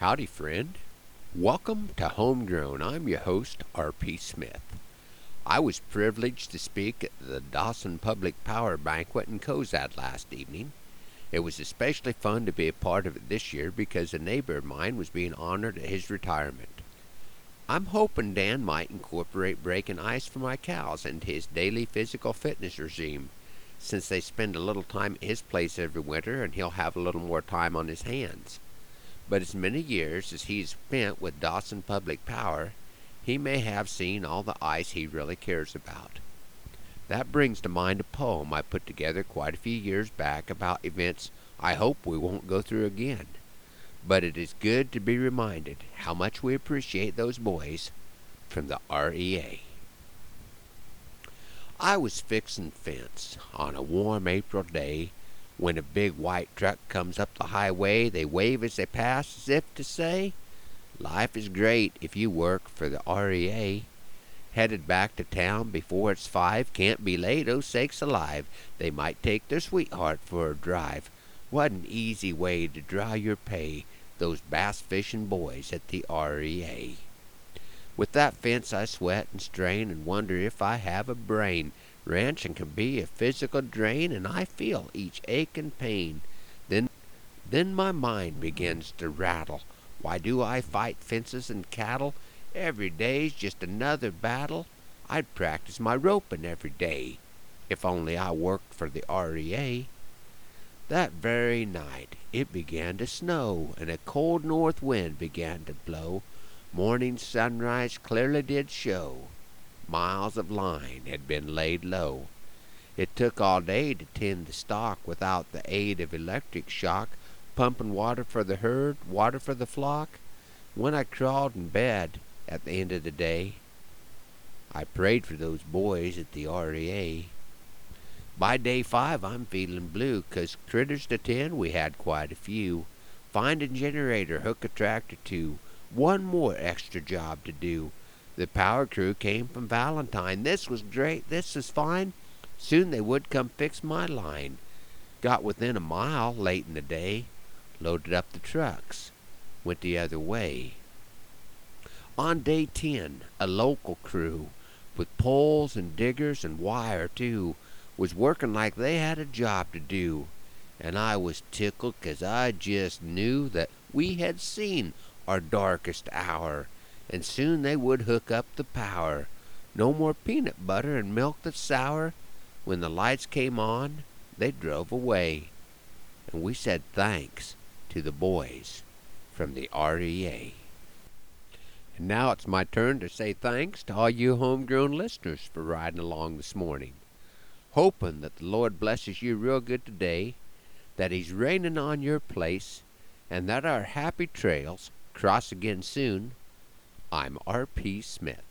Howdy, friend. Welcome to Homegrown. I'm your host, R.P. Smith. I was privileged to speak at the Dawson Public Power Banquet in Cozad last evening. It was especially fun to be a part of it this year because a neighbor of mine was being honored at his retirement. I'm hoping Dan might incorporate breaking ice for my cows into his daily physical fitness regime, since they spend a little time at his place every winter and he'll have a little more time on his hands but as many years as he's spent with Dawson Public Power, he may have seen all the ice he really cares about. That brings to mind a poem I put together quite a few years back about events I hope we won't go through again. But it is good to be reminded how much we appreciate those boys from the REA. I was fixin' fence on a warm April day when a big white truck comes up the highway, they wave as they pass as if to say, Life is great if you work for the REA. Headed back to town before it's five, can't be late, oh sakes alive. They might take their sweetheart for a drive. What an easy way to draw your pay, those bass fishing boys at the REA. With that fence I sweat and strain and wonder if I have a brain Ranching can be a physical drain, and I feel each ache and pain. Then, then my mind begins to rattle. Why do I fight fences and cattle? Every day's just another battle. I'd practice my roping every day, if only I worked for the REA. That very night it began to snow, and a cold north wind began to blow. Morning sunrise clearly did show Miles of line had been laid low. It took all day to tend the stock without the aid of electric shock, pumping water for the herd, water for the flock. When I crawled in bed at the end of the day, I prayed for those boys at the REA. By day five, I'm feeling blue, 'cause critters to tend we had quite a few. Find a generator, hook a tractor to, one more extra job to do. The power crew came from Valentine. This was great. This is fine. Soon they would come fix my line. Got within a mile late in the day. Loaded up the trucks. Went the other way. On day ten, a local crew, with poles and diggers and wire too, was working like they had a job to do. And I was tickled 'cause I just knew that we had seen our darkest hour and soon they would hook up the power. No more peanut butter and milk that's sour. When the lights came on, they drove away. And we said thanks to the boys from the REA. And now it's my turn to say thanks to all you homegrown listeners for riding along this morning. Hoping that the Lord blesses you real good today, that He's raining on your place, and that our happy trails cross again soon I'm R.P. Smith.